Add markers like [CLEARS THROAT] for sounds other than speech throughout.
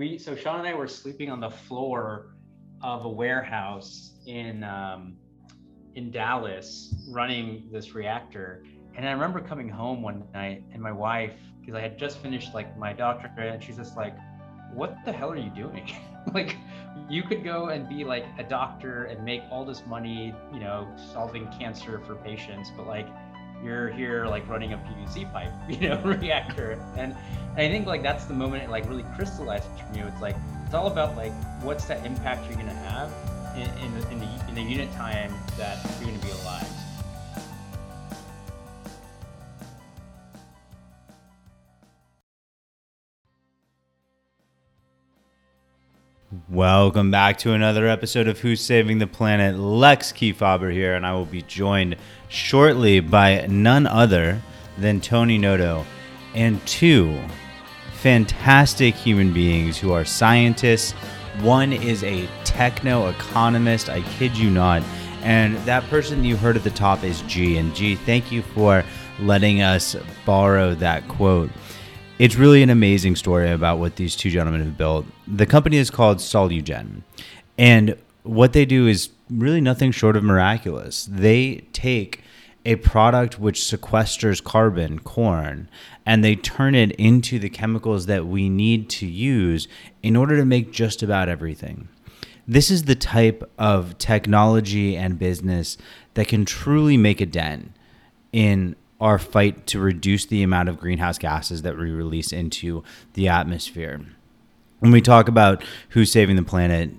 we so Sean and I were sleeping on the floor of a warehouse in um, in Dallas running this reactor. And I remember coming home one night and my wife, because I had just finished like my doctorate, and she's just like, "What the hell are you doing? [LAUGHS] like, you could go and be like a doctor and make all this money, you know, solving cancer for patients, but like." You're here like running a PVC pipe, [LAUGHS] you know, reactor, and, and I think like that's the moment it like really crystallized for me. It's like it's all about like what's that impact you're gonna have in, in, the, in, the, in the unit time that you're gonna be alive. Welcome back to another episode of Who's Saving the Planet. Lex Kefauver here, and I will be joined shortly by none other than Tony Noto and two fantastic human beings who are scientists. One is a techno economist, I kid you not. And that person you heard at the top is G. And G, thank you for letting us borrow that quote. It's really an amazing story about what these two gentlemen have built. The company is called Solugen. And what they do is really nothing short of miraculous. They take a product which sequesters carbon, corn, and they turn it into the chemicals that we need to use in order to make just about everything. This is the type of technology and business that can truly make a dent in our fight to reduce the amount of greenhouse gases that we release into the atmosphere. When we talk about who's saving the planet,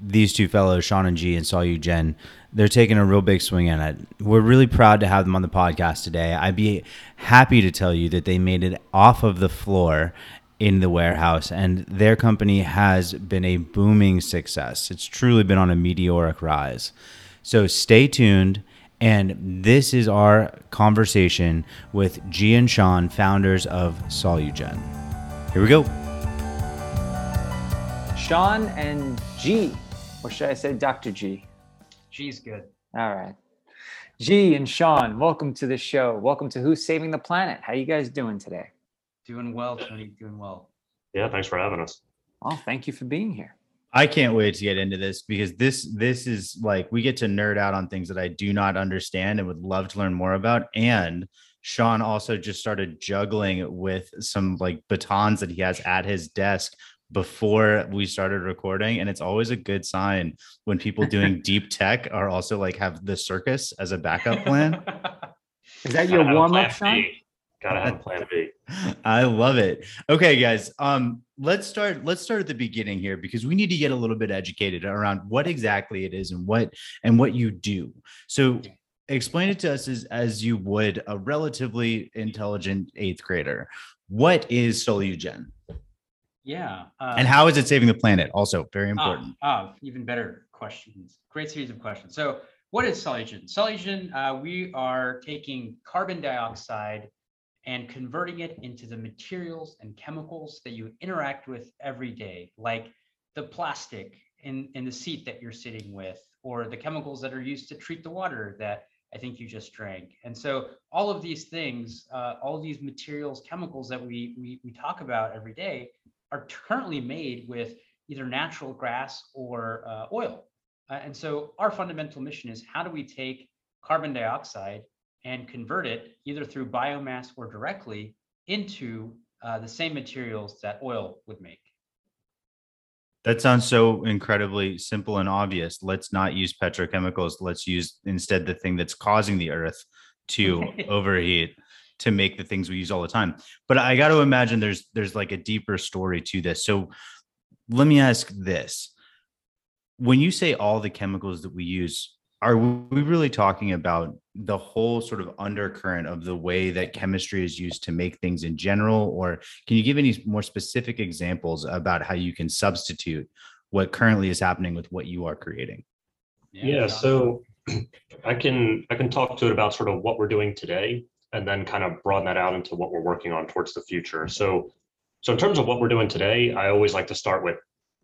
these two fellows, Sean and G and Solugen, they're taking a real big swing at it. We're really proud to have them on the podcast today. I'd be happy to tell you that they made it off of the floor in the warehouse, and their company has been a booming success. It's truly been on a meteoric rise. So stay tuned. And this is our conversation with G and Sean, founders of Solugen. Here we go. Sean and G, or should I say Dr. G? G's good. All right. G and Sean, welcome to the show. Welcome to Who's Saving the Planet. How are you guys doing today? Doing well, Tony. Doing well. Yeah, thanks for having us. Well, thank you for being here. I can't wait to get into this because this this is like we get to nerd out on things that I do not understand and would love to learn more about. And Sean also just started juggling with some like batons that he has at his desk before we started recording and it's always a good sign when people doing [LAUGHS] deep tech are also like have the circus as a backup plan [LAUGHS] is that your warm-up Sean? Gotta have a plan b [LAUGHS] i love it okay guys um let's start let's start at the beginning here because we need to get a little bit educated around what exactly it is and what and what you do so explain it to us as, as you would a relatively intelligent eighth grader what is solugen yeah. Uh, and how is it saving the planet? Also, very ah, important. Ah, even better questions. Great series of questions. So, what is Solugen? Solugen, uh, we are taking carbon dioxide and converting it into the materials and chemicals that you interact with every day, like the plastic in, in the seat that you're sitting with, or the chemicals that are used to treat the water that I think you just drank. And so all of these things, uh, all these materials, chemicals that we, we, we talk about every day are currently made with either natural gas or uh, oil. Uh, and so our fundamental mission is how do we take carbon dioxide and convert it either through biomass or directly into uh, the same materials that oil would make. That sounds so incredibly simple and obvious. Let's not use petrochemicals. Let's use instead the thing that's causing the earth to [LAUGHS] overheat to make the things we use all the time. But I got to imagine there's there's like a deeper story to this. So let me ask this. When you say all the chemicals that we use, are we really talking about the whole sort of undercurrent of the way that chemistry is used to make things in general or can you give any more specific examples about how you can substitute what currently is happening with what you are creating yeah, yeah so [CLEARS THROAT] i can i can talk to it about sort of what we're doing today and then kind of broaden that out into what we're working on towards the future. So, so in terms of what we're doing today, I always like to start with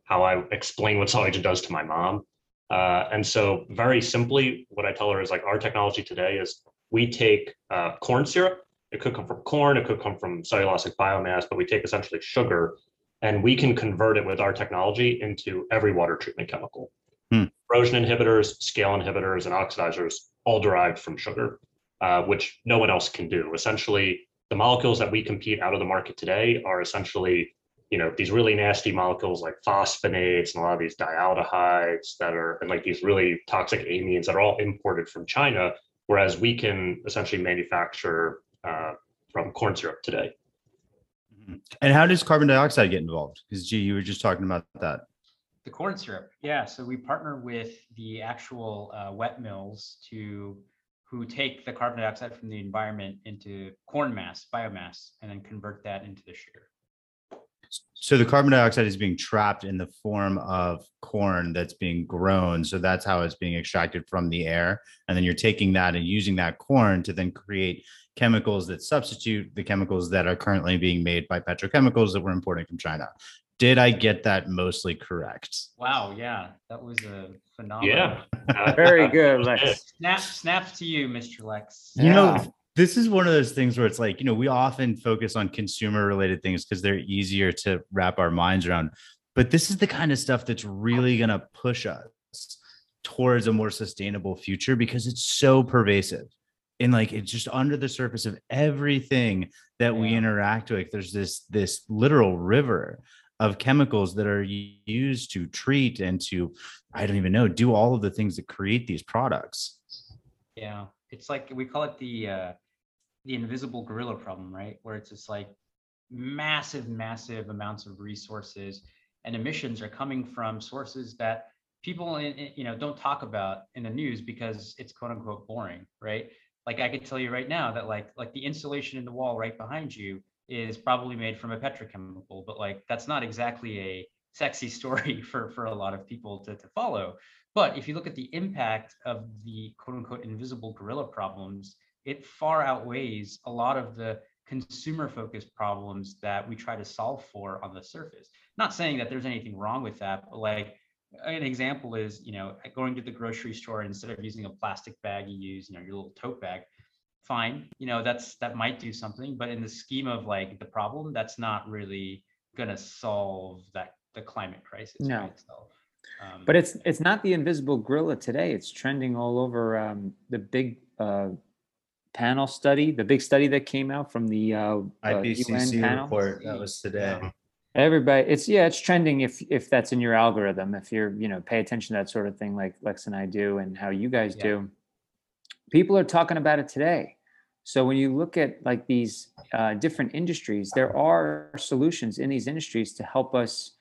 how I explain what Solugen does to my mom. Uh, and so, very simply, what I tell her is like our technology today is we take uh, corn syrup. It could come from corn, it could come from cellulosic biomass, but we take essentially sugar and we can convert it with our technology into every water treatment chemical. Hmm. Corrosion inhibitors, scale inhibitors, and oxidizers all derived from sugar, uh, which no one else can do. Essentially, the molecules that we compete out of the market today are essentially, you know, these really nasty molecules like phosphonates and a lot of these dialdehydes that are and like these really toxic amines that are all imported from China, whereas we can essentially manufacture uh, from corn syrup today. And how does carbon dioxide get involved? Because gee, you were just talking about that. The corn syrup, yeah. So we partner with the actual uh, wet mills to who take the carbon dioxide from the environment into corn mass, biomass, and then convert that into the sugar. So the carbon dioxide is being trapped in the form of corn that's being grown. So that's how it's being extracted from the air. And then you're taking that and using that corn to then create chemicals that substitute the chemicals that are currently being made by petrochemicals that we're importing from China. Did I get that mostly correct? Wow, yeah, that was a phenomenal. Yeah. [LAUGHS] Very good, [LAUGHS] Lex. Snap, snaps to you, Mr. Lex. You know, Yeah. This is one of those things where it's like, you know, we often focus on consumer related things because they're easier to wrap our minds around. But this is the kind of stuff that's really going to push us towards a more sustainable future because it's so pervasive. And like it's just under the surface of everything that we interact with. There's this this literal river of chemicals that are used to treat and to, I don't even know, do all of the things that create these products. Yeah, it's like we call it the uh, the invisible gorilla problem, right? Where it's just like massive, massive amounts of resources and emissions are coming from sources that people in, you know don't talk about in the news because it's quote unquote boring, right? Like I could tell you right now that like like the insulation in the wall right behind you is probably made from a petrochemical, but like that's not exactly a sexy [LAUGHS] story for for a lot of people to, to follow. But if you look at the impact of the quote unquote invisible gorilla problems, it far outweighs a lot of the consumer focused problems that we try to solve for on the surface. Not saying that there's anything wrong with that, but like an example is, you know, going to the grocery store instead of using a plastic bag, you use, you know, your little tote bag. Fine, you know, that's that might do something, but in the scheme of like the problem, that's not really gonna solve that the climate crisis No. itself. Um, But it's it's not the invisible gorilla today. It's trending all over um, the big uh, panel study, the big study that came out from the uh, uh, UN IPCC panel. report that was today. Everybody, it's yeah, it's trending if if that's in your algorithm. If you're you know pay attention to that sort of thing, like Lex and I do, and how you guys Yeah. do. People are talking about it today. So when you look at like these uh, different industries, there are solutions in these industries to help us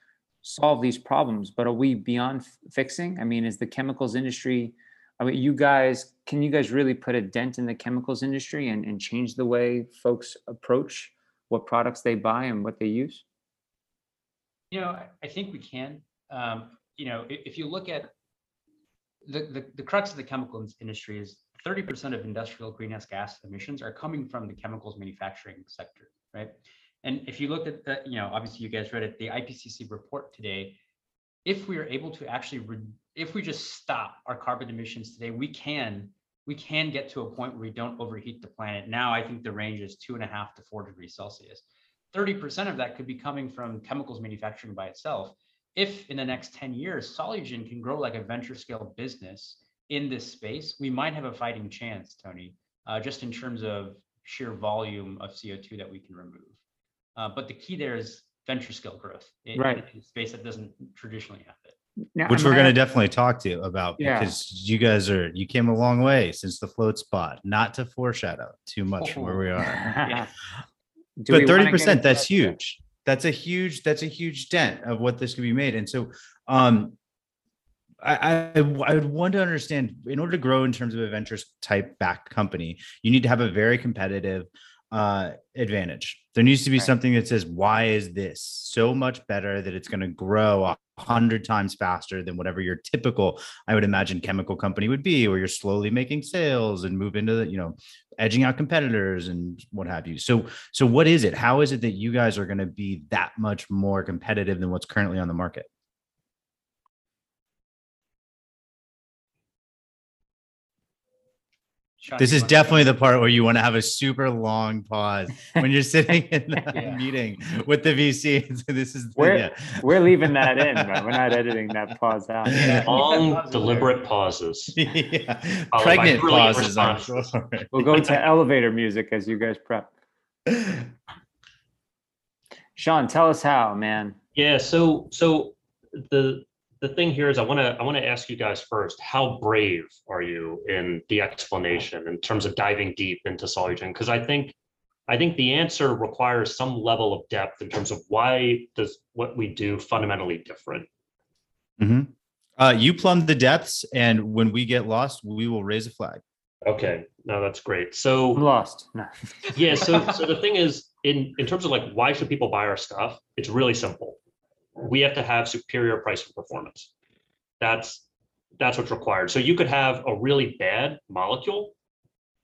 solve these problems. But are we beyond f- fixing? I mean, is the chemicals industry? I mean, you guys, can you guys really put a dent in the chemicals industry and, and change the way folks approach what products they buy and what they use? You know, I- think we can. Um, you know, if you look at the, the, the crux of the chemicals industry is 30% of industrial greenhouse gas emissions are coming from the chemicals manufacturing sector, right? And if you look at the, you know, obviously you guys read it, the IPCC report today, if we are able to actually, re- if we just stop our carbon emissions today, we can, we can get to a point where we don't overheat the planet. Now, I think the range is two and a half to four degrees Celsius. 30% of that could be coming from chemicals manufacturing by itself. If in the next 10 years, Solugen can grow like a venture scale business in this space, we might have a fighting chance, Tony, uh, just in terms of sheer volume of CO2 that we can remove. Uh, but the key there is venture scale growth in, Right. in a space that doesn't traditionally have it. Now, which I'm we're gonna- definitely talk to you about Yeah. because you guys are you came a long way since the float spa not to foreshadow too much from where we are [LAUGHS] Yeah. But 30% that's that yet? huge that's a huge that's a huge dent of what this could be made and so um I, I I would want to understand in order to grow in terms of a venture type back company, you need to have a very competitive uh advantage. There needs to be Right. something that says, why is this so much better that it's going to grow a hundred times faster than whatever your typical, I would imagine, chemical company would be, where you're slowly making sales and move into the, you know, edging out competitors and what have you. So, so what is it? How is it that you guys are going to be that much more competitive than what's currently on the market? This is definitely the part where you want to have a super long pause when you're [LAUGHS] sitting in the [LAUGHS] Yeah. meeting with the VC. [LAUGHS] So this is the, Where- yeah. We're leaving that in, man. We're not editing that pause out. Yeah. Long, deliberate pauses. yeah. Oh, Pregnant pauses. I'm sure. We'll go to elevator music as you guys prep. Sean, tell us how, man. Yeah, so so the the thing here is I want to I want to ask you guys first, how brave are you in the explanation in terms of diving deep into Solugen? Because I think I think the answer requires some level of depth in terms of why does what we do fundamentally different. Mhm. Uh, you plumb the depths, and when we get lost, we will raise a flag. Okay, no, that's great. I'm So lost. No. yeah, so [LAUGHS] so the thing is, in in terms of like why should people buy our stuff? It's really simple. We have to have superior price and performance. That's that's what's required. So you could have a really bad molecule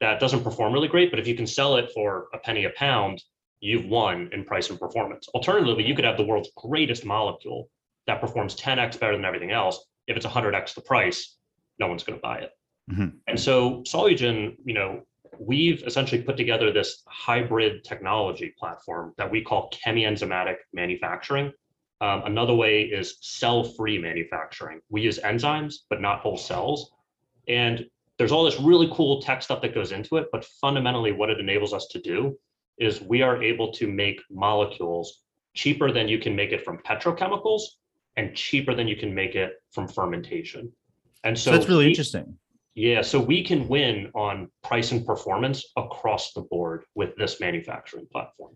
that doesn't perform really great, but if you can sell it for a penny a pound, you've won in price and performance. Alternatively, you could have the world's greatest molecule that performs 10x better than everything else. If it's 100x the price, no one's going to buy it. Mhm. And so Solugen, you know, we've essentially put together this hybrid technology platform that we call chemienzymatic manufacturing. Um, another way is cell-free manufacturing. We use enzymes, but not whole cells. And there's all this really cool tech stuff that goes into it, but fundamentally what it enables us to do is we are able to make molecules cheaper than you can make it from petrochemicals and cheaper than you can make it from fermentation. And So so that's really we- interesting. yeah, so we can win on price and performance across the board with this manufacturing platform.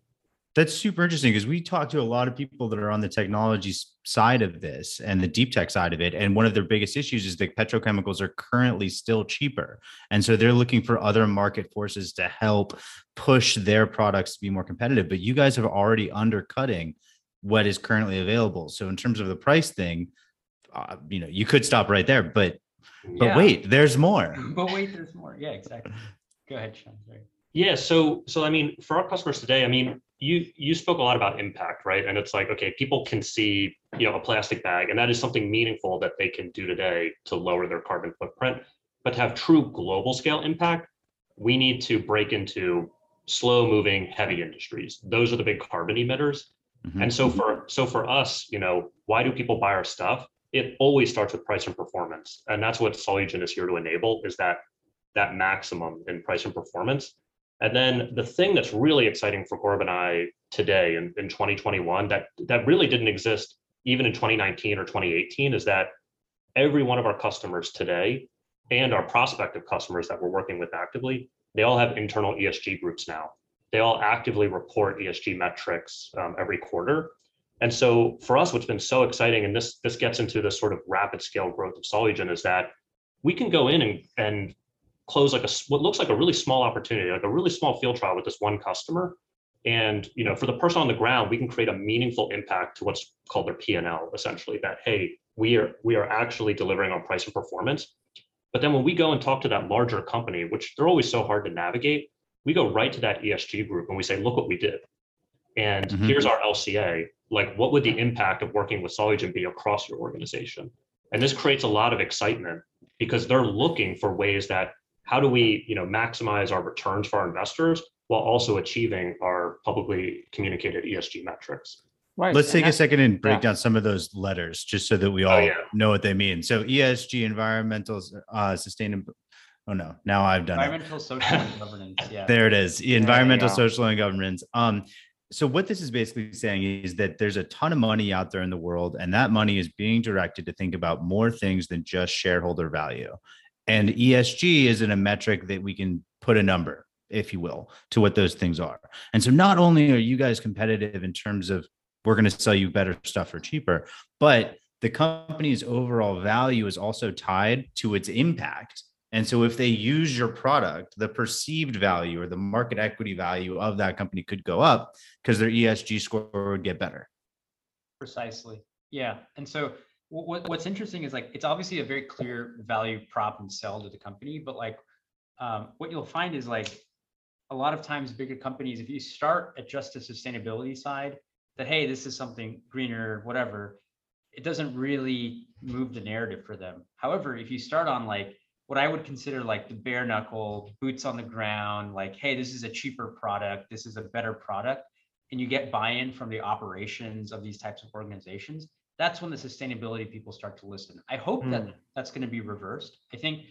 That's super interesting because we talk to a lot of people that are on the technology side of this and the deep tech side of it. And one of their biggest issues is that petrochemicals are currently still cheaper. And so they're looking for other market forces to help push their products to be more competitive. But you guys have already undercutting what is currently available. So in terms of the price thing, uh, you know, you could stop right there, but but Yeah. wait, there's more. But wait, there's more. Yeah, exactly. [LAUGHS] Go ahead, Sean. Sorry. Yeah, so so I mean, for our customers today, I mean, you you spoke a lot about impact, right? And it's like, okay, people can see, you know, a plastic bag, and that is something meaningful that they can do today to lower their carbon footprint. But to have true global scale impact, we need to break into slow moving heavy industries. Those are the big carbon emitters. Mhm. And so for so for us, you know, why do people buy our stuff? It always starts with price and performance, and that's what Solugen is here to enable: is that that maximum in price and performance. And then the thing that's really exciting for Gorb and I today in, in 2021 that that really didn't exist even in 2019 or 2018 is that every one of our customers today and our prospective customers that we're working with actively, they all have internal ESG groups now. They all actively report ESG metrics um, every quarter. And so for us, what's been so exciting, and this this gets into this sort of rapid scale growth of Solugen, is that we can go in and, and close like a what looks like a really small opportunity, like a really small field trial with this one customer. And you know, for the person on the ground, we can create a meaningful impact to what's called their P&L, essentially. That hey, we are we are actually delivering on price and performance. But then when we go and talk to that larger company, which they're always so hard to navigate, we go right to that ESG group and we say, look what we did. And Mhm. here's our LCA. Like, what would the impact of working with Solugen be across your organization? And this creates a lot of excitement because they're looking for ways that how do we, you know, maximize our returns for our investors while also achieving our publicly communicated ESG metrics. Right. Let's take a second and break yeah. down some of those letters just so that we Oh, all yeah. know what they mean. So ESG, environmental, uh, sustainable. Oh no, now I've done it. Environmental, social, and governance. Yeah. [LAUGHS] There it is. Environmental, go. social, and governance. Um, so what this is basically saying is that there's a ton of money out there in the world, and that money is being directed to think about more things than just shareholder value. And ESG isn't a metric that we can put a number, if you will, to what those things are. And so not only are you guys competitive in terms of we're going to sell you better stuff for cheaper, but the company's overall value is also tied to its impact. And so if they use your product, the perceived value or the market equity value of that company could go up because their ESG score would get better. Precisely. Yeah. And so what, what's interesting is like, it's obviously a very clear value prop and sell to the company, but like, um, what you'll find is like, a lot of times bigger companies, if you start at just the sustainability side, that, hey, this is something greener, whatever, it doesn't really move the narrative for them. However, if you start on like, what I would consider like the bare knuckle, boots on the ground, like, hey, this is a cheaper product, this is a better product, and you get buy-in from the operations of these types of organizations, that's when the sustainability people start to listen. I hope mm. that hmm. that's going to be reversed. I think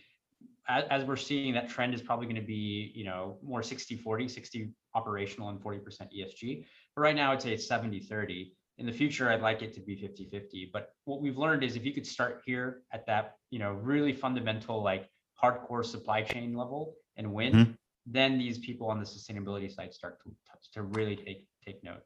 as, as we're seeing that trend is probably going to be, you know, more 60 40, 60 operational and 40% ESG. But right now I'd say it's 70 30. In the future, I'd like it to be 50 50. But what we've learned is if you could start here at that, you know, really fundamental, like hardcore supply chain level and win, mm-hmm. then these people on the sustainability side start to, to really take take note.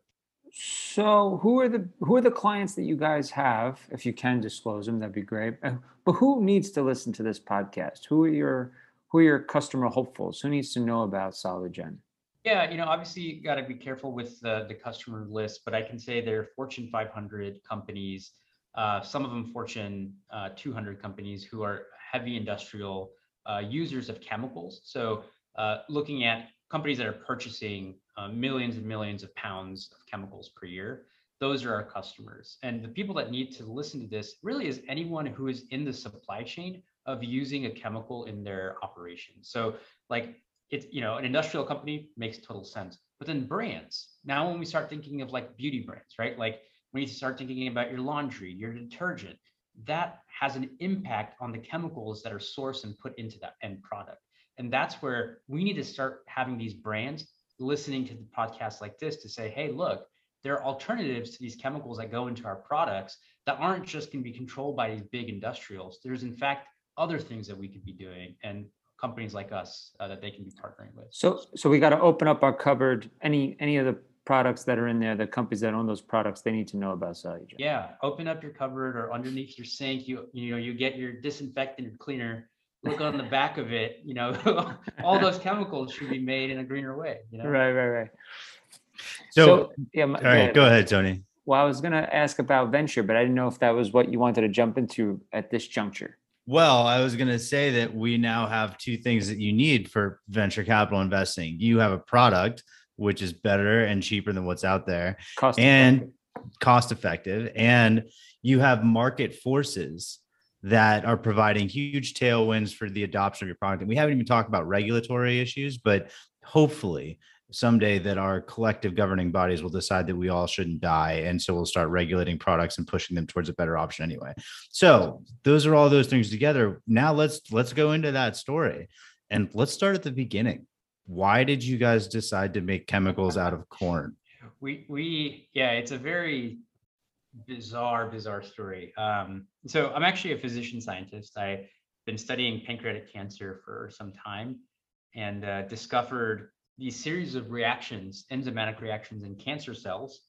So who are the who are the clients that you guys have? If you can disclose them, that'd be great. Uh, but who needs to listen to this podcast? Who are your who are your customer hopefuls? Who needs to know about Solugen? Yeah, you know, obviously you got to be careful with the, the customer list, but I can say they're Fortune 500 companies, uh, some of them Fortune uh, 200 companies who are heavy industrial uh, users of chemicals. So uh, looking at companies that are purchasing uh, millions and millions of pounds of chemicals per year. Those are our customers. And the people that need to listen to this really is anyone who is in the supply chain of using a chemical in their operation. So like it's, you know, an industrial company makes total sense. But then brands, now when we start thinking of like beauty brands, right? Like when you start thinking about your laundry, your detergent, that has an impact on the chemicals that are sourced and put into that end product. And that's where we need to start having these brands listening to the podcast like this to say, hey, look, there are alternatives to these chemicals that go into our products that aren't just going to be controlled by these big industrials. There's, in fact, other things that we could be doing and companies like us uh, that they can be partnering with. So, so we got to open up our cupboard. Any any of the products that are in there, the companies that own those products, they need to know about Solugen. Yeah, open up your cupboard or underneath your sink. You you know you get your disinfectant cleaner look on the back of it, you know, [LAUGHS] all those chemicals should be made in a greener way. You know? Right, right, right. So, so yeah, all right, go ahead, Tony. Well, I was going to ask about venture, but I didn't know if that was what you wanted to jump into at this juncture. Well, I was going to say that we now have two things that you need for venture capital investing. You have a product which is better and cheaper than what's out there, cost and effective. cost effective, and you have market forces that are providing huge tailwinds for the adoption of your product. And we haven't even talked about regulatory issues, but hopefully someday that our collective governing bodies will decide that we all shouldn't die. And so we'll start regulating products and pushing them towards a better option anyway. So those are all those things together. Now let's let's go into that story. And let's start at the beginning. Why did you guys decide to make chemicals out of corn? We we yeah it's a very bizarre, bizarre story. Um, so I'm actually a physician scientist. I've been studying pancreatic cancer for some time and uh, discovered these series of reactions, enzymatic reactions in cancer cells,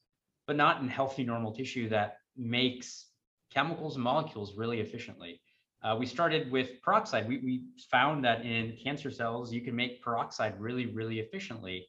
but not in healthy normal tissue that makes chemicals and molecules really efficiently. Uh, we started with peroxide. We, we found that in cancer cells, you can make peroxide really, really efficiently.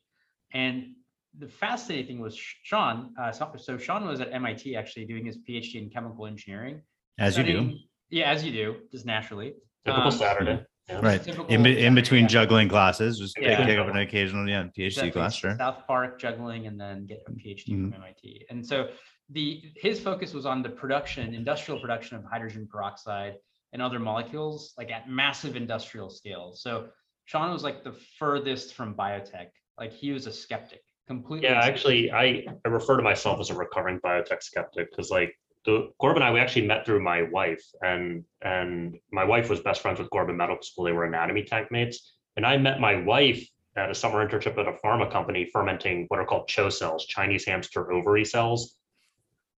And the fascinating thing was Sean. Uh, so, so, Sean was at MIT actually doing his PhD in chemical engineering. As studying, you do. Yeah, as you do, just naturally. Typical um, Saturday. Yeah. Right. Typical in, in between juggling classes, just yeah. pick up an occasional yeah PhD exactly. class. Sure. South Park juggling and then get a PhD mm-hmm. from MIT. And so the his focus was on the production, industrial production of hydrogen peroxide and other molecules, like at massive industrial scales. So Sean was like the furthest from biotech. Like he was a skeptic completely. Yeah, actually, I, I refer to myself as a recovering biotech skeptic because like the Gorb and I, we actually met through my wife, and and my wife was best friends with Gorb in medical school. They were anatomy tech mates, and I met my wife at a summer internship at a pharma company fermenting what are called CHO cells, Chinese hamster ovary cells.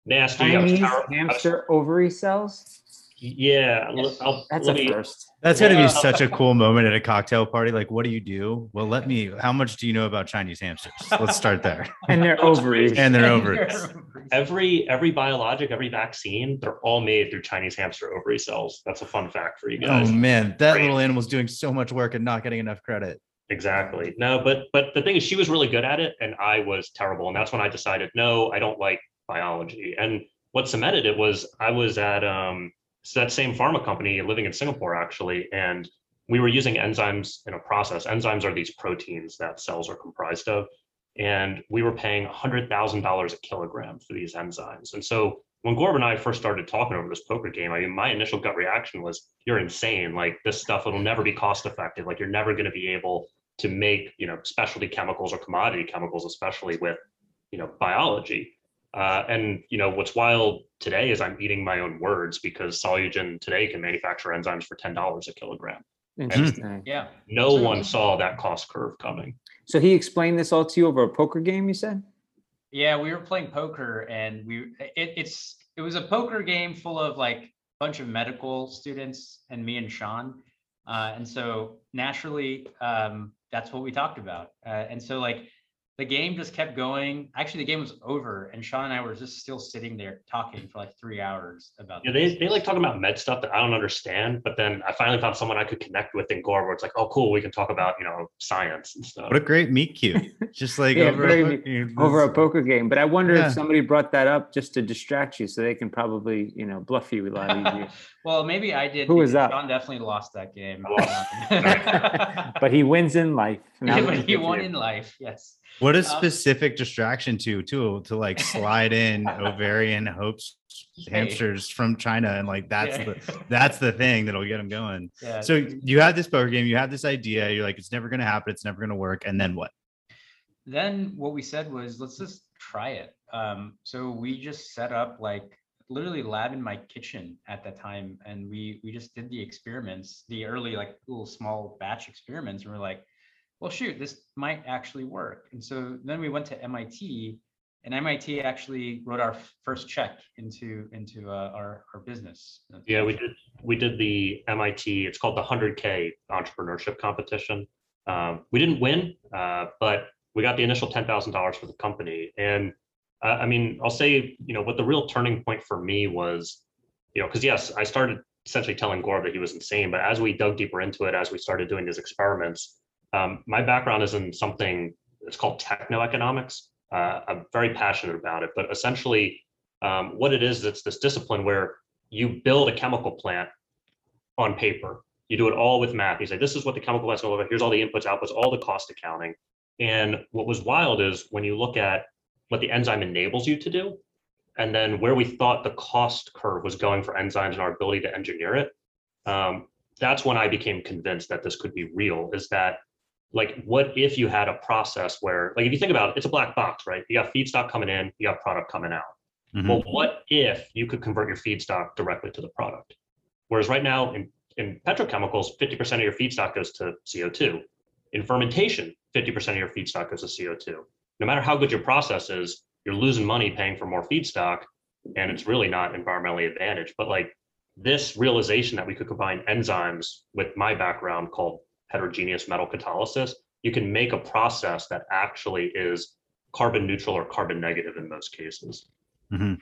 Nasty. Chinese hamster ovary cells. Yeah, yes. I'll, that's a me, first. That's going to be such a cool moment at a cocktail party. Like, what do you do? Well, let me. How much do you know about Chinese hamsters? Let's start there. [LAUGHS] and their ovaries. and their ovaries. Every every biologic, every vaccine, they're all made through Chinese hamster ovary cells. That's a fun fact for you guys. Oh man, that Great. little animal's doing so much work and not getting enough credit. Exactly. No, but but the thing is, she was really good at it, and I was terrible. And that's when I decided, no, I don't like biology. And what cemented it was I was at um so that same pharma company living in Singapore actually, and we were using enzymes in a process. Enzymes are these proteins that cells are comprised of. And we were paying $100,000 a kilogram for these enzymes. And so when Gorb and I first started talking over this poker game, I mean, my initial gut reaction was, "You're insane! Like this stuff, it'll never be cost effective. Like you're never going to be able to make, you know, specialty chemicals or commodity chemicals, especially with, you know, biology." Uh, and you know what's wild today is I'm eating my own words because Solugen today can manufacture enzymes for ten dollars a kilogram. Interesting. Yeah. No So- one saw that cost curve coming. So he explained this all to you over a poker game, you said? Yeah, we were playing poker and we it, it's it was a poker game full of like a bunch of medical students and me and Sean. Uh, and so naturally, um, that's what we talked about. Uh, and so like the game just kept going. Actually, the game was over, and Sean and I were just still sitting there talking for like three hours about. Yeah, this. they, they like talking about med stuff that I don't understand, but then I finally found someone I could connect with in Gore where it's like, oh, cool, we can talk about, you know, science and stuff. What a great meet cute. [LAUGHS] Just like Yeah, over, a, meet- Over a poker game. But I wonder Yeah. if somebody brought that up just to distract you so they can probably, you know, bluff you a lot easier. [LAUGHS] well, maybe I did. Who was that? Sean definitely lost that game. Oh, um, [LAUGHS] but he wins in life. Yeah, but he won in life. Yes. What a Um, specific distraction to too to like slide in [LAUGHS] ovarian hopes hamsters from China and like that's Yeah. the that's the thing that'll get them going. [LAUGHS] Yeah. So you had this poker game, you had this idea, you're like it's never gonna happen, it's never gonna work, and then what? then what we said was let's just try it um, so we just set up like literally lab in my kitchen at that time and we we just did the experiments the early like little small batch experiments and we're like well shoot this might actually work and so then we went to mit and mit actually wrote our first check into into uh, our our business Yeah, we did. We did the MIT. It's called the 100K entrepreneurship competition. Um, we didn't win, uh, but we got the initial ten thousand dollars for the company. And uh, I mean, I'll say, you know, what the real turning point for me was, you know, because yes, I started essentially telling Gore that he was insane. But as we dug deeper into it, as we started doing these experiments, um, my background is in something it's called technoeconomics. Uh, I'm very passionate about it, but essentially, um, what it is, it's this discipline where you build a chemical plant on paper. You do it all with math. You say, this is what the chemical plant's to look like. Here's all the inputs, outputs, all the cost accounting. And what was wild is when you look at what the enzyme enables you to do, and then where we thought the cost curve was going for enzymes and our ability to engineer it, um, that's when I became convinced that this could be real. Is that like, what if you had a process where, like, if you think about it, it's a black box, right? You got feedstock coming in, you got product coming out. Mhm. Well, what if you could convert your feedstock directly to the product? Whereas right now in, in petrochemicals, 50% of your feedstock goes to CO2. In fermentation, 50% of your feedstock goes to CO2. No matter how good your process is, you're losing money paying for more feedstock, and it's really not environmentally advantaged. But like this realization that we could combine enzymes with my background called heterogeneous metal catalysis, you can make a process that actually is carbon neutral or carbon negative in most cases. Mhm.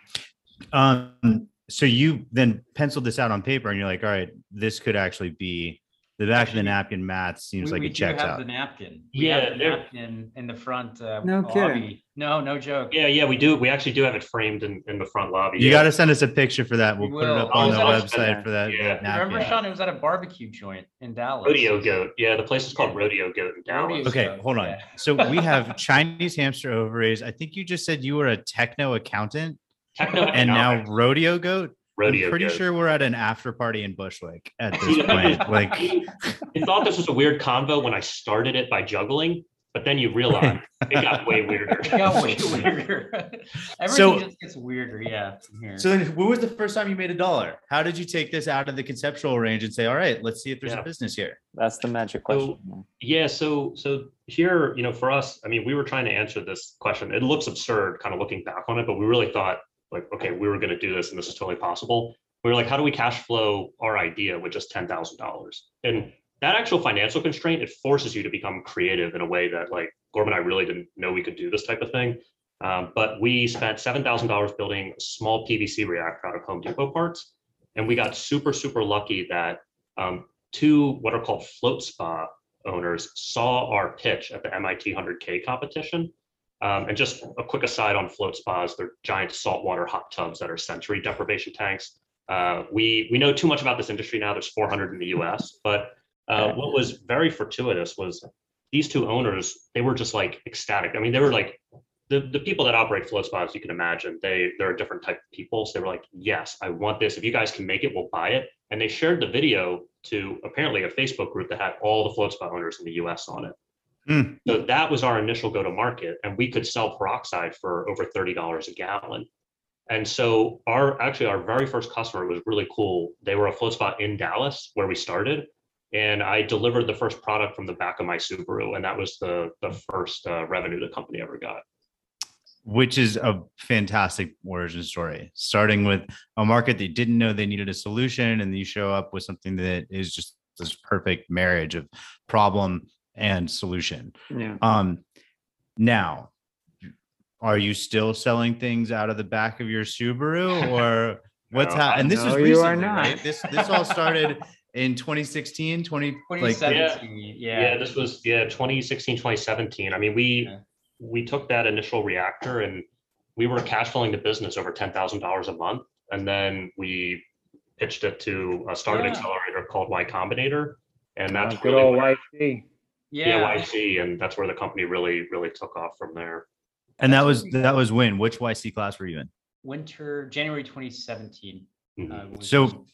Um, so you then penciled this out on paper, and you're like, all right, this could actually be the back of the napkin math seems we, like we it do checks have out. the napkin we Yeah, have the there- napkin in the front uh, No lobby. kidding. no no joke Yeah, yeah, we do. We actually do have it framed in, in the front lobby. You yeah. got to send us a picture for that. We'll We put it will. up on the I'll website for that, Yeah. that napkin. Remember, Sean, it was at a barbecue joint in Dallas. Rodeo Goat. Yeah, the place is called Rodeo Goat in Dallas. Rodeo- Okay, So, hold on. yeah. So we [LAUGHS] have Chinese hamster ovaries. I think you just said you were a techno accountant, Techno and now rodeo goat. Rodeo I'm pretty Goat. sure we're at an after party in Bushwick at this point. Like, [LAUGHS] I thought this was a weird convo when I started it by juggling, but then you realize it got way [LAUGHS] weirder. It got way [LAUGHS] weirder. Everything So- just gets weirder. Yeah. so then, when was the first time you made a dollar? How did you take this out of the conceptual range and say, all right, let's see if there's Yeah. a business here? That's the magic question. So- question. Yeah, so so here, you know, for us, I mean, we were trying to answer this question. It looks absurd kind of looking back on it, but we really thought like, okay, we were going to do this and this is totally possible. We were like, how do we cash flow our idea with just ten thousand dollars? And that actual financial constraint, it forces you to become creative in a way that like Gorb and I really didn't know we could do this type of thing. Um, but we spent seven thousand dollars building a small PVC reactor out of Home Depot parts, and we got super super lucky that um, two what are called float spa owners saw our pitch at the MIT 100K competition. Um, and just a quick aside on float spas, they're giant saltwater hot tubs that are sensory deprivation tanks. Uh, we we know too much about this industry now. There's 400 in the U.S., but uh, what was very fortuitous was these two owners. They were just like ecstatic. I mean, they were like the, the people that operate float spas, you can imagine, they, they're a different type of people. So they were like, yes, I want this. If you guys can make it, we'll buy it. And they shared the video to apparently a Facebook group that had all the float spa owners in the US on it. Hmm. So that was our initial go to market and we could sell peroxide for over $30 a gallon. And so our, actually our very first customer was really cool. They were a float spa in Dallas where we started. And I delivered the first product from the back of my Subaru and that was the, the first uh, revenue the company ever got. which is a fantastic origin story starting with a market that didn't know they needed a solution and you show up with something that is just this perfect marriage of problem and solution Yeah. um now are you still selling things out of the back of your subaru [LAUGHS] or what's No, happening and this no, was you are not. right this this all started in 2016 20 like 2017, Yeah, yeah. this was, yeah, 2016, 2017. I mean, we, Yeah. we took that initial reactor and we were cash flowing the business over $10,000 a month. And then we pitched it to a startup Yeah. accelerator called Y Combinator. And that's Oh, good really old where- YC. Yeah, Yeah, YC. And that's where the company really, really took off from there. and that was that was when which yc class were you in winter, January 2017. Mhm. uh, So-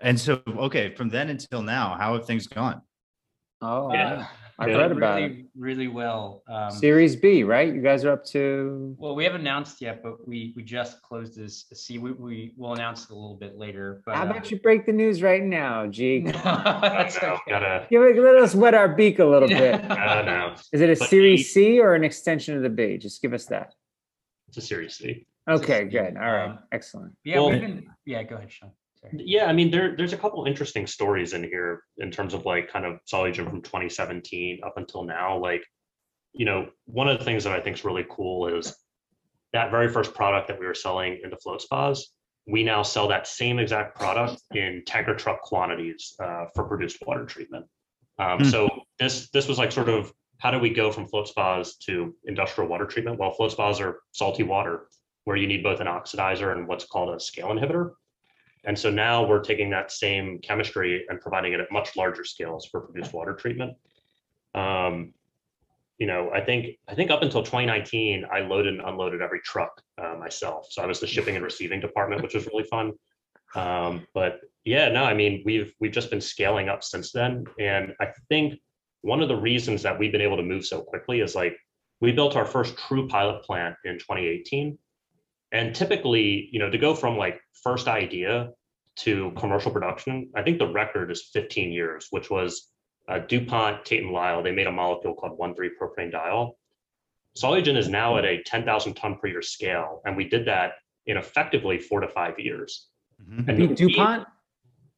and so okay from then until now how have things gone Oh, Yeah. yeah. I've Yeah. read about it. really, really well. Um, Series B, right? You guys are up to. Well, we haven't announced yet, but we, we just closed this. See, we, we will announce it a little bit later, but. How uh, about you break the news right now, G? [LAUGHS] No, that's don't okay. Gotta, [LAUGHS] Give it, let us wet our beak a little bit. [LAUGHS] I don't know. Is it a But Series the- C or an extension of the B? Just give us that. It's a Series C. Okay, good. All right, Um, excellent. Yeah, Well- we've been, yeah, go ahead, Sean. Sorry. Yeah, I mean, there, there's a couple interesting stories in here in terms of like kind of Solugen from 2017 up until now. Like, you know, one of the things that I think is really cool is that very first product that we were selling into float spas, we now sell that same exact product in tanker truck quantities uh, for produced water treatment. Um, Hmm. So this this was like sort of how do we go from float spas to industrial water treatment? Well, float spas are salty water where you need both an oxidizer and what's called a scale inhibitor. And so now we're taking that same chemistry and providing it at much larger scales for produced water treatment. Um, you know, I think I think up until 2019, I loaded and unloaded every truck uh, myself. So I was the shipping and receiving department, which was really fun. Um, but yeah, no, I mean we've we've just been scaling up since then, and I think one of the reasons that we've been able to move so quickly is like we built our first true pilot plant in 2018 and typically you know to go from like first idea to commercial production i think the record is 15 years which was uh, dupont tate and lyle they made a molecule called 1,3 propane diol solugen is now at a 10000 ton per year scale and we did that in effectively four to five years Mhm. And Beat the- DuPont?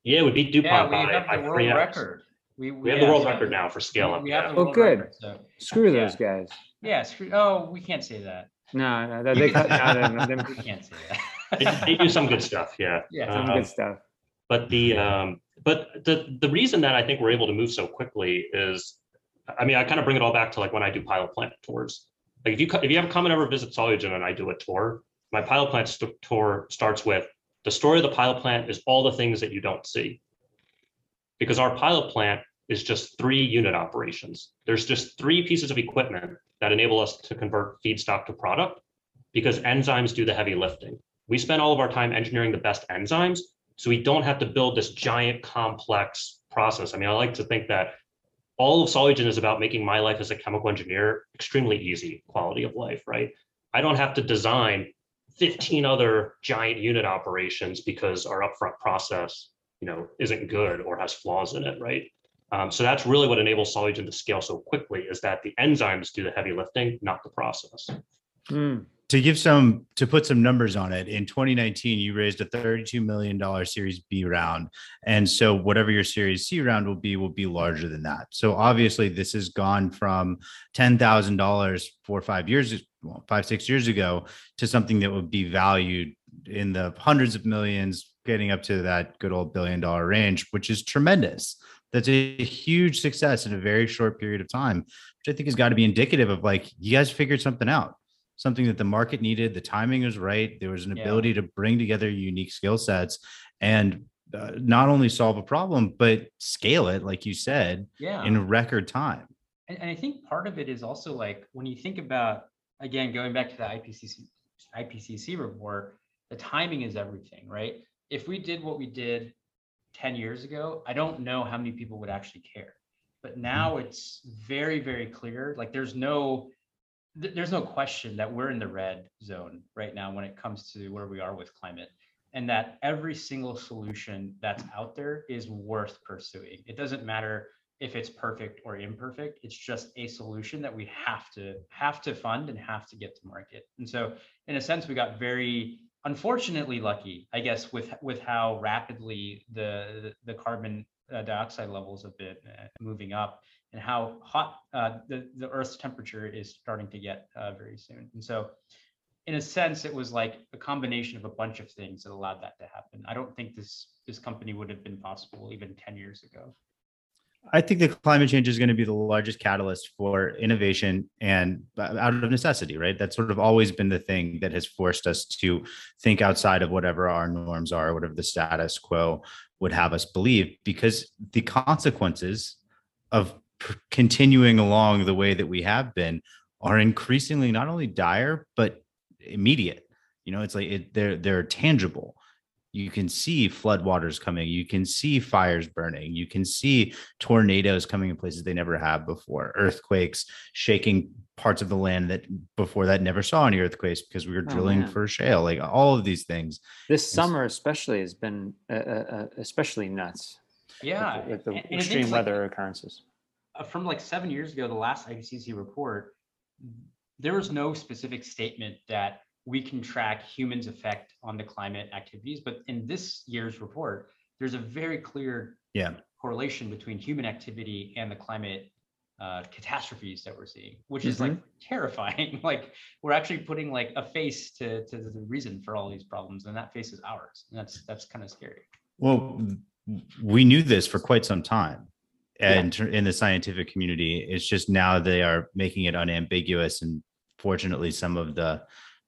yeah it would beat Yeah, dupont we by, have by the world 3x record. we have the world so record now for scale we- up We yeah. the Oh, good. record, so, Screw Yeah. those guys. yeah, screw, oh, we can't say that. No, no, they, they cut no, no, no, We can't say they, that. they do some good stuff yeah Yeah. some Um, good stuff. but the um but the the reason that i think we're able to move so quickly is i mean i kind of bring it all back to like when i do pilot plant tours like if you if you ever come and ever visit solugen and i do a tour my pilot plant st- tour starts with the story of the pilot plant is all the things that you don't see because our pilot plant is just three unit operations there's just three pieces of equipment that enable us to convert feedstock to product because enzymes do the heavy lifting we spend all of our time engineering the best enzymes so we don't have to build this giant complex process. I mean, I like to think that all of Solugen is about making my life as a chemical engineer extremely easy quality of life, right? I don't have to design 15 other giant unit operations because our upfront process, you know, isn't good or has flaws in it, right? Um, so that's really what enables Solugen to scale so quickly is that the enzymes do the heavy lifting, not the process. Hmm. to give some to put some numbers on it in 2019 you raised a 32 million dollar series b round and so whatever your series c round will be will be larger than that so obviously this has gone from $10000 four or five years well, five six years ago to something that would be valued in the hundreds of millions getting up to that good old billion dollar range which is tremendous that's a huge success in a very short period of time which i think has got to be indicative of like you guys figured something out something that the market needed. The timing was right. There was an Yeah. ability to bring together unique skill sets and uh, not only solve a problem, but scale it, like you said, Yeah. in record time. And, and I think part of it is also like when you think about, again, going back to the IPCC, IPCC report, the timing is everything, right? If we did what we did 10 years ago, I don't know how many people would actually care. But mm-hmm. now it's very, very clear, like there's no, th- there's no question that we're in the red zone right now when it comes to where we are with climate. And that every single solution that's out there is worth pursuing. It doesn't matter if it's perfect or imperfect. It's just a solution that we have to have to fund and have to get to market. And so, in a sense, we got very unfortunately lucky, I guess, with with how rapidly the the carbon uh, dioxide levels have been uh, moving up and how hot uh, the the Earth's temperature is starting to get uh, very soon. And so, in a sense, it was like a combination of a bunch of things that allowed that to happen. I don't think this this company would have been possible even ten years ago. I think that climate change is going to be the largest catalyst for innovation and uh, out of necessity, right? That's sort of always been the thing that has forced us to think outside of whatever our norms are, whatever the status quo would have us believe, because the consequences of continuing along the way that we have been are increasingly not only dire but immediate. You know, it's like it, they're they're tangible you can see floodwaters coming you can see fires burning you can see tornadoes coming in places they never have before earthquakes shaking parts of the land that before that never saw any earthquakes because we were Oh, drilling man. for shale like all of these things This Yes. summer especially has been uh, uh, uh, especially nuts. with Yeah, the- with the and- and I extreme it's like- weather occurrences. uh, from like seven years ago, the last IPCC report, there was no specific statement that we can track humans' effect on the climate activities. But in this year's report, there's a very clear Yeah. correlation between human activity and the climate uh, catastrophes that we're seeing, which is like terrifying. [LAUGHS] like we're actually putting like a face to to the reason for all these problems, and that face is ours. And that's that's kind of scary. well we knew this for quite some time and in the scientific community it's just now they are making it unambiguous and fortunately some of the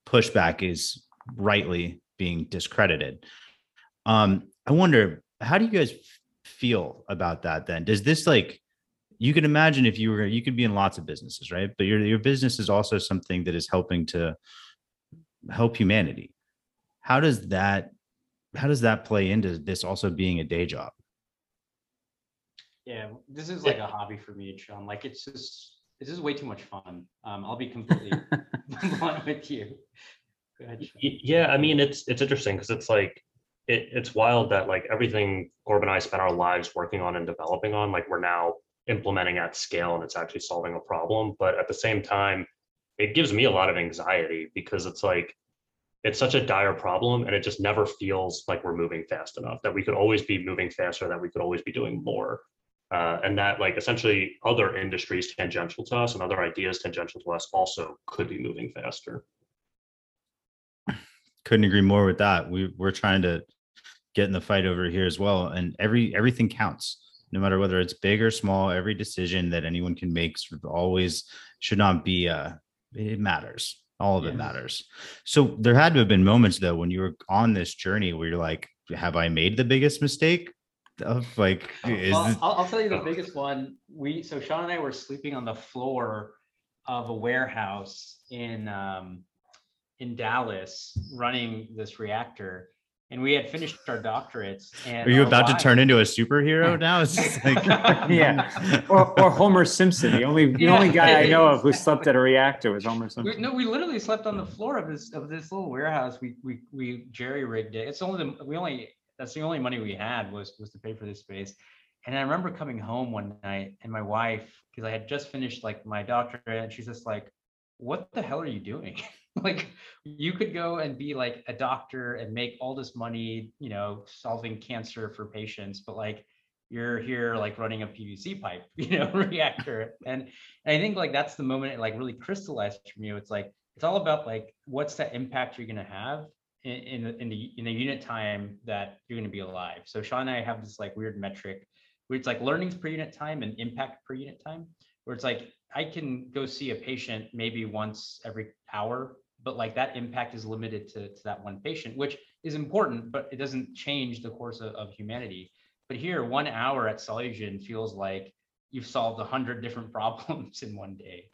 pushback is rightly being discredited. Um i wonder how do you guys feel about that then? Does this like you can imagine if you were you could be in lots of businesses right? But your your business is also something that is helping to help humanity. How does that how does that play into this also being a day job? Yeah, this is like a hobby for me, Sean. Like it's just this is way too much fun. Um, I'll be completely [LAUGHS] [LAUGHS] blunt with you. Ahead. Yeah, I mean, it's it's interesting because it's like it, it's wild that like everything Corbin and I spent our lives working on and developing on, like we're now implementing at scale and it's actually solving a problem. But at the same time, it gives me a lot of anxiety because it's like it's such a dire problem and it just never feels like we're moving fast enough that we could always be moving faster that we could always be doing more uh, and that like essentially other industries tangential to us and other ideas tangential to us also could be moving faster. Couldn't agree more with that. We we're trying to get in the fight over here as well and every everything counts no matter whether it's big or small every decision that anyone can make sort of always should not be uh it matters. All of it matters. So there had to have been moments though when you were on this journey where you're like have i made the biggest mistake of like is Well, this- I'll, I'll tell you the biggest one. We so Sean and I were sleeping on the floor of a warehouse in um, in Dallas, running this reactor, and we had finished our doctorates. And are you our about to turn into a superhero [LAUGHS] now it's just like [LAUGHS] Yeah. [LAUGHS] Or, or Homer Simpson. The only the only guy I know of who slept at a reactor was Homer We, Simpson. no, we literally slept on the floor of this of this little warehouse. We we we jerry rigged it. It's only the we only that's the only money we had was was to pay for this space. And I remember coming home one night and my wife, because I had just finished like my doctorate, and she's just like, "What the hell are you doing? [LAUGHS] like, you could go and be like a doctor and make all this money, you know, solving cancer for patients, but like." You're here like running a PVC pipe, [LAUGHS] you know, [LAUGHS] reactor. And and I think like that's the moment it like really crystallized for me. It's like it's all about like what's the impact you're gonna have in in the in the, in the unit time that you're gonna be alive. So Sean and I have this like weird metric where it's like learnings per unit time and impact per unit time, where it's like I can go see a patient maybe once every hour, but like that impact is limited to, to that one patient, which is important, but it doesn't change the course of, of humanity. But here, one hour at Solugen feels like you've solved a hundred different [LAUGHS] problems in one day.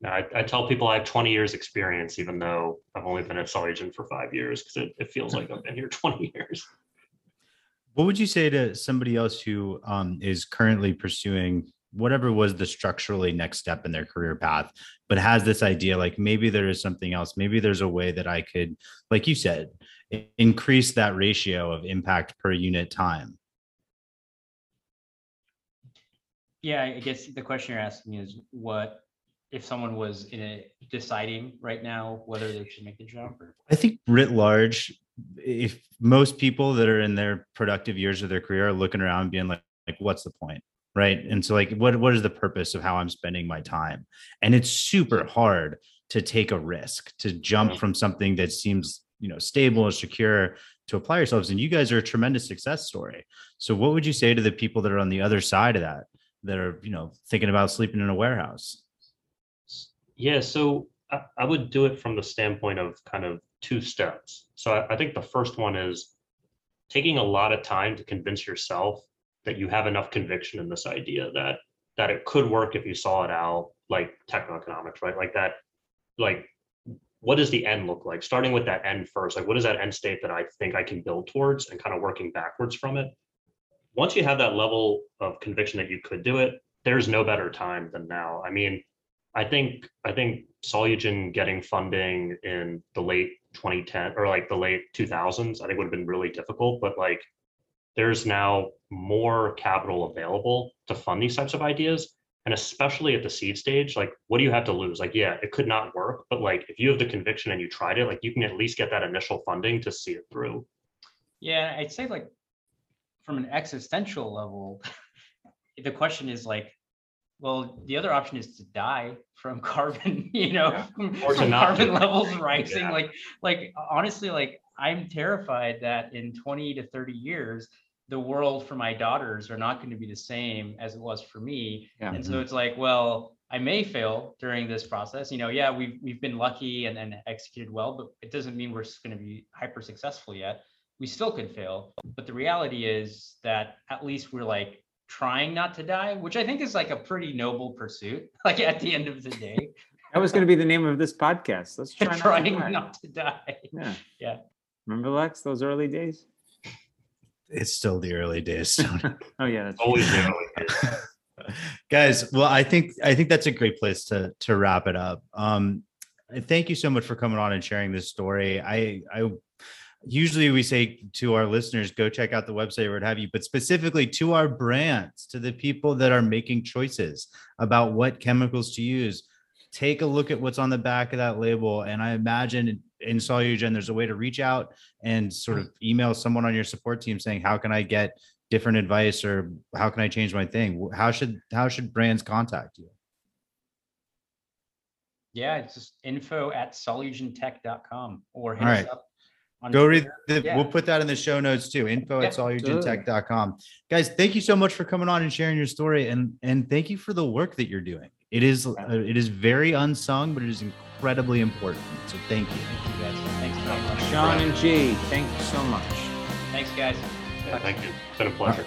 Now, I, I tell people I have 20 years experience, even though I've only been at Solugen for five years, because it, it feels like I've been here [LAUGHS] 20 years. What would you say to somebody else who um, is currently pursuing whatever was the structurally next step in their career path, but has this idea like maybe there is something else, maybe there's a way that I could, like you said, increase that ratio of impact per unit time? Yeah, I guess the question you're asking is what if someone was in a deciding right now whether they should make the jump or I think writ large, if most people that are in their productive years of their career are looking around being like, like, what's the point? Right. And so like what what is the purpose of how I'm spending my time? And it's super hard to take a risk, to jump from something that seems, you know, stable and secure to apply yourselves. And you guys are a tremendous success story. So what would you say to the people that are on the other side of that, that are, you know, thinking about sleeping in a warehouse? Yeah, so I, I would do it from the standpoint of kind of two steps. So I, I think the first one is taking a lot of time to convince yourself that you have enough conviction in this idea that that it could work if you saw it out like techno-economics, right? Like that, like what does the end look like? Starting with that end first, like what is that end state that I think I can build towards and kind of working backwards from it. Once you have that level of conviction that you could do it, there's no better time than now. I mean, I think I think Solugen getting funding in the late 2010 or like the late 2000s, I think would have been really difficult. But like, there's now more capital available to fund these types of ideas, and especially at the seed stage. Like, what do you have to lose? Like, yeah, it could not work, but like, if you have the conviction and you tried it, like, you can at least get that initial funding to see it through. yeah i'd say like from an existential level [LAUGHS] the question is like well the other option is to die from [LAUGHS] carbon you know Yeah. from Or from carbon levels [LAUGHS] rising. Yeah. like like honestly like i'm terrified that in 20 to 30 years the world for my daughters are not going to be the same as it was for me. Yeah. and so it's like well i may fail during this process. You know yeah we've we've been lucky and, and executed well but it doesn't mean we're going to be hyper successful yet. We still could fail. But the reality is that at least we're like trying not to die which i think is like a pretty noble pursuit [LAUGHS] like at the end of the day That was going to be the name of this podcast. Let's try not to trying die. not to die Yeah. Yeah. Remember Lex, those early days? It's still the early days. Tony. [LAUGHS] Oh yeah, that's Always the early days. guys well i think i think that's a great place to to wrap it up um thank you so much for coming on and sharing this story i i usually we say to our listeners go check out the website or what have you but specifically to our brands to the people that are making choices about what chemicals to use take a look at what's on the back of that label and i imagine in- solugen there's a way to reach out and sort of email someone on your support team saying how can i get different advice or how can I change my thing? How should how should brands contact you? yeah it's just info at solugentech.com or hit All us right. up Go read the, Yeah. we'll put that in the show notes too. Info at Yeah. solugentech.com. Guys, thank you so much for coming on and sharing your story and and thank you for the work that you're doing. It is uh, it is very unsung, but it is incredibly important. So thank you. Thank you guys. Thanks very much. Sean and G. Thank you so much. Thanks, guys. Thank you. It's been a pleasure.